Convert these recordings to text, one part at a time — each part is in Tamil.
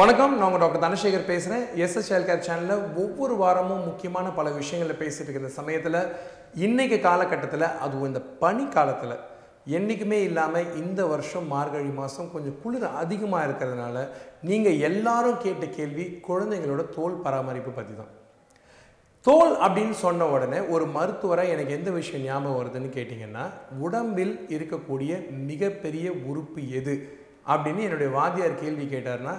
வணக்கம் நான் உங்கள் டாக்டர் தனசேகர் பேசுகிறேன் எஸ்எஸ் ஹெல்த் கேர் சேனலில் ஒவ்வொரு வாரமும் முக்கியமான பல விஷயங்களில் பேசிகிட்டு இருக்கிற சமயத்தில் இன்றைக்கு காலகட்டத்தில் அதுவும் இந்த பனி காலத்தில் என்றைக்குமே இல்லாமல் இந்த வருஷம் மார்கழி மாதம் கொஞ்சம் குளிர் அதிகமாக இருக்கிறதுனால நீங்கள் எல்லாரும் கேட்ட கேள்வி குழந்தைங்களோட தோல் பராமரிப்பு பற்றி தான் தோல் அப்படின்னு சொன்ன உடனே ஒரு மருத்துவரை எனக்கு எந்த விஷயம் ஞாபகம் வருதுன்னு கேட்டிங்கன்னா உடம்பில் இருக்கக்கூடிய மிகப்பெரிய உறுப்பு எது? அப்படின்னு என்னுடைய வாத்தியார் கேள்வி கேட்டார்னா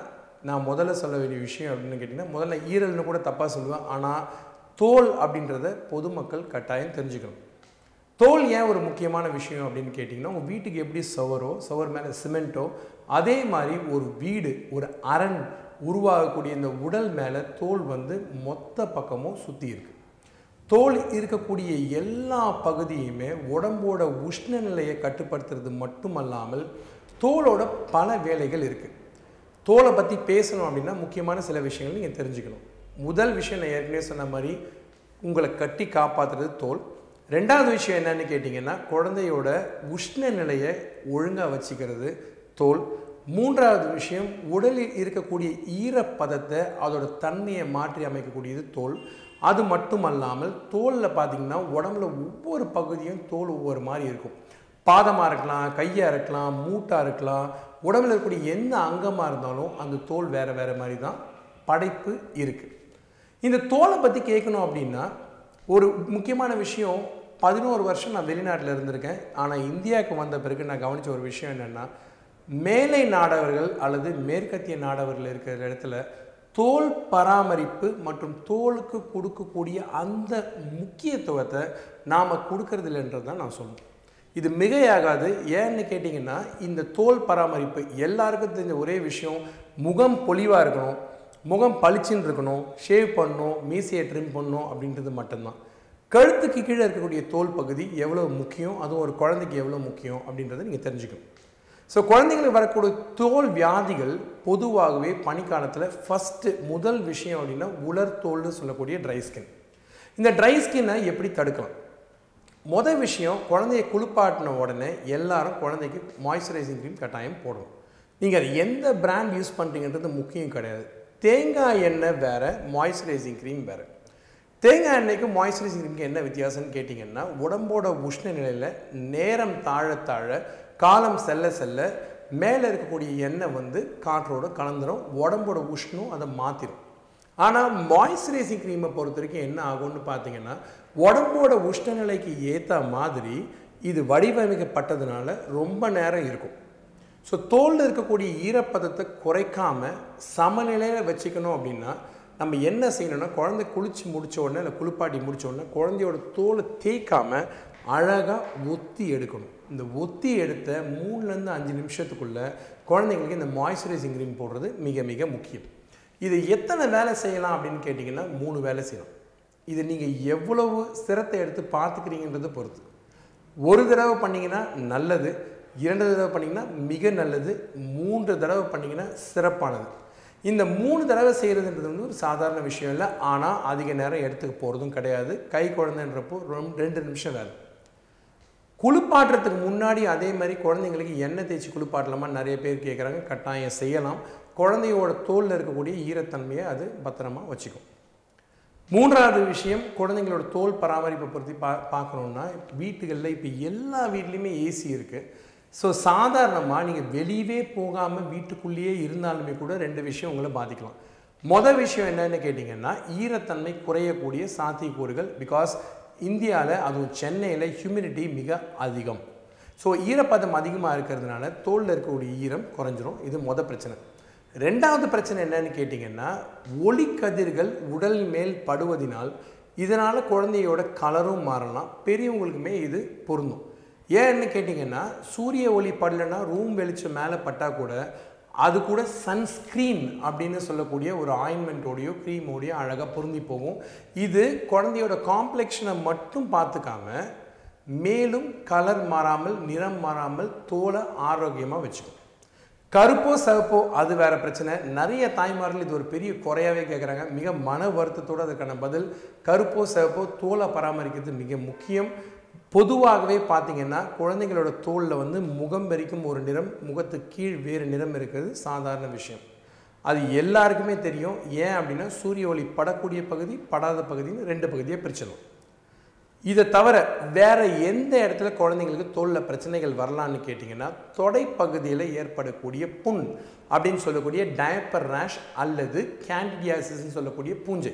நான் முதல்ல சொல்ல வேண்டிய விஷயம் அப்படின்னு கேட்டிங்கன்னா முதல்ல ஈரல்னு கூட தப்பாக சொல்லுவேன். ஆனால் தோல் அப்படின்றத பொதுமக்கள் கட்டாயம் தெரிஞ்சுக்கணும். தோல் ஏன் ஒரு முக்கியமான விஷயம் அப்படின்னு கேட்டிங்கன்னா உங்கள் வீட்டுக்கு எப்படி சவரோ சவர் மேலே சிமெண்ட்டோ அதே மாதிரி ஒரு வீடு ஒரு அரண் உருவாகக்கூடிய இந்த உடல் மேலே தோல் வந்து மொத்த பக்கமும் சுற்றி இருக்கு. தோல் இருக்கக்கூடிய எல்லா பகுதியுமே உடம்போட உஷ்ண நிலையை கட்டுப்படுத்துறது மட்டுமல்லாமல் தோலோட பல வேலைகள் இருக்குது தோலை பற்றி பேசணும் அப்படின்னா முக்கியமான சில விஷயங்கள் நீங்கள் தெரிஞ்சுக்கணும். முதல் விஷயம் நான் ஏற்கனவே சொன்ன மாதிரி உங்களை கட்டி காப்பாற்றுறது தோல். ரெண்டாவது விஷயம் என்னன்னு கேட்டிங்கன்னா குழந்தையோட உஷ்ண நிலையை ஒழுங்காக வச்சுக்கிறது தோல். மூன்றாவது விஷயம் உடலில் இருக்கக்கூடிய ஈரப்பதத்தை அதோட தன்மையை மாற்றி அமைக்கக்கூடியது தோல். அது மட்டும் அல்லாமல் தோலில் பார்த்தீங்கன்னா உடம்புல ஒவ்வொரு பகுதியும் தோல் ஒவ்வொரு மாதிரி இருக்கும். பாதமாக இருக்கலாம் கையாக இருக்கலாம் மூட்டாக இருக்கலாம் உடம்புல இருக்கக்கூடிய எந்த அங்கமாக இருந்தாலும் அந்த தோல் வேறு வேறு மாதிரி தான் படைப்பு இருக்குது இந்த தோலை பற்றி கேட்கணும் அப்படின்னா ஒரு முக்கியமான விஷயம் பதினோரு வருஷம் நான் வெளிநாட்டில் இருந்திருக்கேன். ஆனால் இந்தியாவுக்கு வந்த பிறகு நான் கவனித்த ஒரு விஷயம் என்னென்னா மேலை நாடவர்கள் அல்லது மேற்கத்திய நாடவர்கள் இருக்கிற இடத்துல தோல் பராமரிப்பு மற்றும் தோலுக்கு கொடுக்கக்கூடிய அந்த முக்கியத்துவத்தை நாம் கொடுக்கறதில்லைன்றது தான் நான் சொல்லுவேன் இது மிகையாகாது. ஏன்னு கேட்டிங்கன்னா இந்த தோல் பராமரிப்பு எல்லாருக்கும் தெரிஞ்ச ஒரே விஷயம் முகம் பொலிவாக இருக்கணும் முகம் பளிச்சுன்னு இருக்கணும் ஷேவ் பண்ணணும் மீசையை ட்ரிம் பண்ணணும் அப்படின்றது மட்டும்தான். கழுத்துக்கு கீழே இருக்கக்கூடிய தோல் பகுதி எவ்வளோ முக்கியம் அதுவும் ஒரு குழந்தைக்கு எவ்வளோ முக்கியம் அப்படின்றத நீங்கள் தெரிஞ்சுக்கணும். ஸோ குழந்தைங்களுக்கு வரக்கூடிய தோல் வியாதிகள் பொதுவாகவே பனிக்காலத்தில் ஃபஸ்ட்டு முதல் விஷயம் அப்படின்னா உலர் தோல்னு சொல்லக்கூடிய ட்ரை ஸ்கின் இந்த ட்ரை ஸ்கின்னை எப்படி தடுக்கலாம்? மொதல் விஷயம் குழந்தைய குளிப்பாட்டின உடனே எல்லாரும் குழந்தைக்கு மாய்ஸ்சரைசிங் க்ரீம் கட்டாயம் போடணும். நீங்கள் அது எந்த பிராண்ட் யூஸ் பண்ணுறீங்கன்றது முக்கியம் கிடையாது. தேங்காய் எண்ணெய் வேறு மாய்ஸ்சரைசிங் க்ரீம் வேறு. தேங்காய் எண்ணெய்க்கும் மாய்ஸ்சரைசிங் க்ரீமுக்கு என்ன வித்தியாசம்னு கேட்டிங்கன்னா உடம்போட உஷ்ண நிலையில் நேரம் தாழ தாழ காலம் செல்ல செல்ல மேலே இருக்கக்கூடிய எண்ணெய் வந்து காற்றோடு கலந்துடும் உடம்போட உஷ்ணம் அதை மாற்றிடும் ஆனால் மாய்ஸ்சரைசிங் க்ரீமை பொறுத்த வரைக்கும் என்ன ஆகும்னு பார்த்தீங்கன்னா உடம்போட உஷ்ணநிலைக்கு ஏற்ற மாதிரி இது வடிவமைக்கப்பட்டதுனால ரொம்ப நேரம் இருக்கும். ஸோ தோலில் இருக்கக்கூடிய ஈரப்பதத்தை குறைக்காமல் சமநிலையில் வச்சுக்கணும் அப்படின்னா நம்ம என்ன செய்யணும்னா குழந்தை குளிச்சு முடித்த உடனே இல்லை குளிப்பாட்டி முடித்த உடனே குழந்தையோட தோலை தேய்க்காமல் அழகாக ஒத்தி எடுக்கணும். இந்த ஒத்தி எடுத்த மூணுலேருந்து அஞ்சு நிமிஷத்துக்குள்ளே குழந்தைங்களுக்கு இந்த மாய்ஸ்சரைசிங் க்ரீம் போடுறது மிக மிக முக்கியம். இது எத்தனை வேலை செய்யலாம் அப்படின்னு கேட்டிங்கன்னா மூணு வேலை செய்யலாம் இது நீங்கள் எவ்வளவு சிரத்தை எடுத்து பார்த்துக்கிறீங்கன்றதை பொறுத்து. ஒரு தடவை பண்ணிங்கன்னா நல்லது இரண்டு தடவை பண்ணிங்கன்னா மிக நல்லது மூன்று தடவை பண்ணிங்கன்னா சிறப்பானது. இந்த மூணு தடவை செய்கிறதுன்றது வந்து ஒரு சாதாரண விஷயம் இல்லை. ஆனால் அதிக நேரம் எடுத்துக்க போகிறதும் கிடையாது. கை குழந்தைன்றப்போ ரொம்ப ரெண்டு நிமிஷம் வேலை. குளிப்பாட்டுறதுக்கு முன்னாடி அதே மாதிரி குழந்தைங்களுக்கு எண்ணெய் தேய்ச்சி குளிப்பாட்டலாமா நிறைய பேர் கேட்குறாங்க கட்டாயம் செய்யலாம். குழந்தையோட தோலில் இருக்கக்கூடிய ஈரத்தன்மையை அது பத்திரமா வச்சுக்கும். மூன்றாவது விஷயம் குழந்தைங்களோட தோல் பராமரிப்பை பற்றி பா பார்க்கணுன்னா வீட்டுகளில் இப்போ எல்லா வீட்லேயுமே ஏசி இருக்குது ஸோ சாதாரணமாக நீங்கள் வெளியவே போகாமல் வீட்டுக்குள்ளேயே இருந்தாலுமே கூட ரெண்டு விஷயம் உங்களை பாதிக்கலாம். மொதல் விஷயம் என்னென்னு கேட்டிங்கன்னா ஈரத்தன்மை குறையக்கூடிய சாத்தியக்கூறுகள் பிகாஸ் இந்தியாவில் அதுவும் சென்னையில் ஹியூமிடிட்டி மிக அதிகம். ஸோ ஈரப்பதம் அதிகமாக இருக்கிறதுனால தோலில் இருக்கக்கூடிய ஈரம் குறைஞ்சிரும். இது மொதல் பிரச்சனை. ரெண்டாவது பிரச்சனை என்னன்னு கேட்டிங்கன்னா ஒளிக்கதிர்கள் உடல் மேல் படுவதினால் இதனால் குழந்தையோட கலரும் மாறலாம் பெரியவங்களுக்குமே இது பொருந்தும். ஏன்னு கேட்டிங்கன்னா சூரிய ஒளி படலைன்னா ரூம் வெளிச்சம் மேலே பட்டால் கூட அது கூட சன்ஸ்க்ரீன் அப்படின்னு சொல்லக்கூடிய ஒரு ஆயின்மெண்ட்டோடையோ க்ரீமோடையோ அழகாக பொருந்தி போகும். இது குழந்தையோட காம்ப்ளெக்ஷனை மட்டும் பார்த்துக்காம மேலும் கலர் மாறாமல் நிறம் மாறாமல் தோலை ஆரோக்கியமாக வச்சுக்கும். கருப்போ சிவப்போ அது வேற பிரச்சனை. நிறைய தாய்மார்கள் இது ஒரு பெரிய குறையாவே கேட்குறாங்க மிக மன வருத்தத்தோடு அதுக்கான பதில் கருப்போ சிவப்போ தோலை பராமரிக்கிறது மிக முக்கியம். பொதுவாகவே பார்த்தீங்கன்னா குழந்தைங்களோட தோலில் வந்து முகம் வரைக்கும் ஒரு நிறம் முகத்து கீழ் வேறு நிறம் இருக்கிறது சாதாரண விஷயம். அது எல்லாருக்குமே தெரியும். ஏன் அப்படின்னா சூரிய ஒளி படக்கூடிய பகுதி படாத பகுதின்னு ரெண்டு பகுதியை பிரிச்சிடலாம். இதை தவிர வேற எந்த இடத்துல குழந்தைங்களுக்கு தோலில் பிரச்சனைகள் வரலான்னு கேட்டிங்கன்னா தொடை பகுதியில் ஏற்படக்கூடிய புண் அப்படின்னு சொல்லக்கூடிய டயப்பர் ரேஷ் அல்லது கேண்டிடியாசிஸ்ன்னு சொல்லக்கூடிய பூஞ்சை.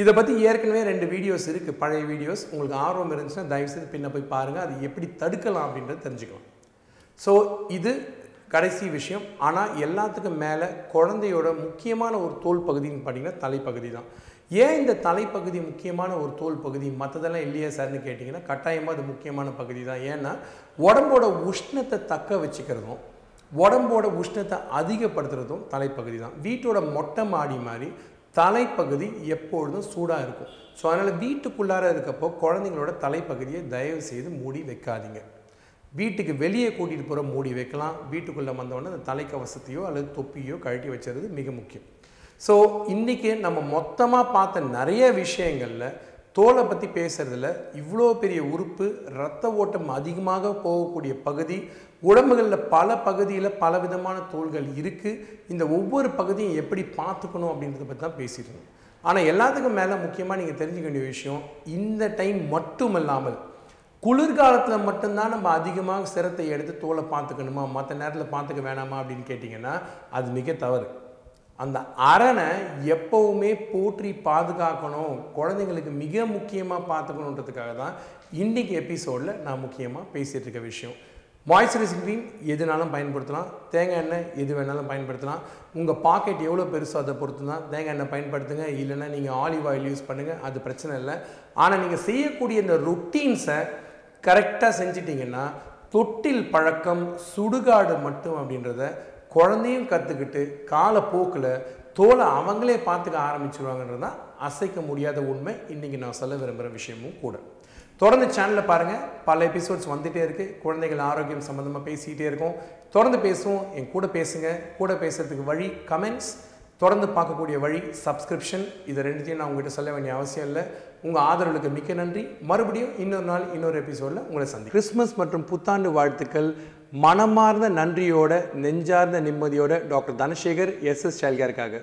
இதை பற்றி ஏற்கனவே ரெண்டு வீடியோஸ் இருக்குது பழைய வீடியோஸ் உங்களுக்கு ஆர்வம் இருந்துச்சுன்னா தயவுசெய்து பின்ன போய் பாருங்கள் அது எப்படி தடுக்கலாம் அப்படின்றத தெரிஞ்சுக்கலாம். ஸோ இது கடைசி விஷயம். ஆனால் எல்லாத்துக்கும் மேலே குழந்தையோட முக்கியமான ஒரு தோல் பகுதின்னு பார்த்தீங்கன்னா தலைப்பகுதி தான். ஏன் இந்த தலைப்பகுதி முக்கியமான ஒரு தோல் பகுதி? மற்றதெல்லாம் இல்லையா சார்னு கேட்டிங்கன்னா கட்டாயமாக அது முக்கியமான பகுதி தான். ஏன்னா உடம்போட உஷ்ணத்தை தக்க வச்சுக்கிறதும் உடம்போட உஷ்ணத்தை அதிகப்படுத்துறதும் தலைப்பகுதி தான். வீட்டோட மொட்டை மாடி மாதிரி தலைப்பகுதி எப்பொழுதும் சூடாக இருக்கும். ஸோ அதனால் வீட்டுக்குள்ளார இருக்கப்போ குழந்தைங்களோட தலைப்பகுதியை தயவு செய்து மூடி வைக்காதீங்க. வீட்டுக்கு வெளியே கூட்டிகிட்டு போகிற மூடி வைக்கலாம். வீட்டுக்குள்ளே வந்தவொடனே அந்த தலைக்கவசத்தையோ அல்லது தொப்பியோ கழட்டி வச்சுறது மிக முக்கியம். ஸோ இன்றைக்கி நம்ம மொத்தமாக பார்த்த நிறைய விஷயங்களில் தோலை பற்றி பேசுகிறதுல இவ்வளோ பெரிய உறுப்பு இரத்த ஓட்டம் அதிகமாக போகக்கூடிய பகுதி உடம்புகளில் பல பகுதியில் பல விதமான தோள்கள் இருக்குது இந்த ஒவ்வொரு பகுதியும் எப்படி பார்த்துக்கணும் அப்படின்றத பற்றி தான் பேசியிருந்தோம் ஆனால் எல்லாத்துக்கும் மேலே முக்கியமாக நீங்கள் தெரிஞ்சுக்க வேண்டிய விஷயம் இந்த டைம் மட்டும் இல்லாமல் குளிர்காலத்தில் மட்டும்தான் நம்ம அதிகமாக சிரத்தை எடுத்து தோலை பார்த்துக்கணுமா? மற்ற நேரத்தில் பார்த்துக்க வேணாமா அப்படின்னு கேட்டிங்கன்னா அது மிக தவறு. அந்த அரணை எப்போவுமே போற்றி பாதுகாக்கணும். குழந்தைங்களுக்கு மிக முக்கியமாக பார்த்துக்கணுன்றதுக்காக தான் இன்றைக்கி எபிசோடில் நான் முக்கியமாக பேசிகிட்டு இருக்க விஷயம். மாய்ஸ்சரைசிங் க்ரீம் எதுனாலும் பயன்படுத்தலாம். தேங்காய் எண்ணெய் எது வேணாலும் பயன்படுத்தலாம். உங்கள் பாக்கெட் எவ்வளோ பெருசோ அதை பொறுத்து தான் தேங்காய் எண்ணெய் பயன்படுத்துங்க. இல்லைன்னா நீங்கள் ஆலிவ் ஆயில் யூஸ் பண்ணுங்கள் அது பிரச்சனை இல்லை. ஆனால் நீங்கள் செய்யக்கூடிய இந்த ரொட்டீன்ஸை கரெக்டாக செஞ்சிட்டிங்கன்னா தொட்டில் பழக்கம் சுடுகாடு மட்டும் அப்படின்றத குழந்தையும் கற்றுக்கிட்டு காலப்போக்கில் தோலை அவங்களே பார்த்துக்க ஆரம்பிச்சிருவாங்கன்றது தான் அசைக்க முடியாத உண்மை. இன்றைக்கி நான் சொல்ல விரும்புகிற விஷயமும் கூட. தொடர்ந்து சேனலில் பாருங்கள் பல எபிசோட்ஸ் வந்துகிட்டே இருக்குது குழந்தைகள் ஆரோக்கியம் சம்மந்தமாக பேசிக்கிட்டே இருக்கோம். தொடர்ந்து பேசுவோம். என் கூட பேசுங்க. கூட பேசுகிறதுக்கு வழி கமெண்ட்ஸ் தொடர்ந்து பார்க்கக்கூடிய வழி சப்ஸ்கிரிப்ஷன் இது ரெண்டுத்தையும் நான் உங்ககிட்ட சொல்ல வேண்டிய அவசியம் இல்லை. உங்கள் ஆதரவுக்கு மிக்க நன்றி. மறுபடியும் இன்னொரு நாள் இன்னொரு எபிசோடில் உங்களை சந்தி கிறிஸ்மஸ் மற்றும் புத்தாண்டு வாழ்த்துக்கள். மனமார்ந்த நன்றியோட நெஞ்சார்ந்த நிம்மதியோட டாக்டர் தனசேகர் எஸ் எஸ் சைல்காருக்காக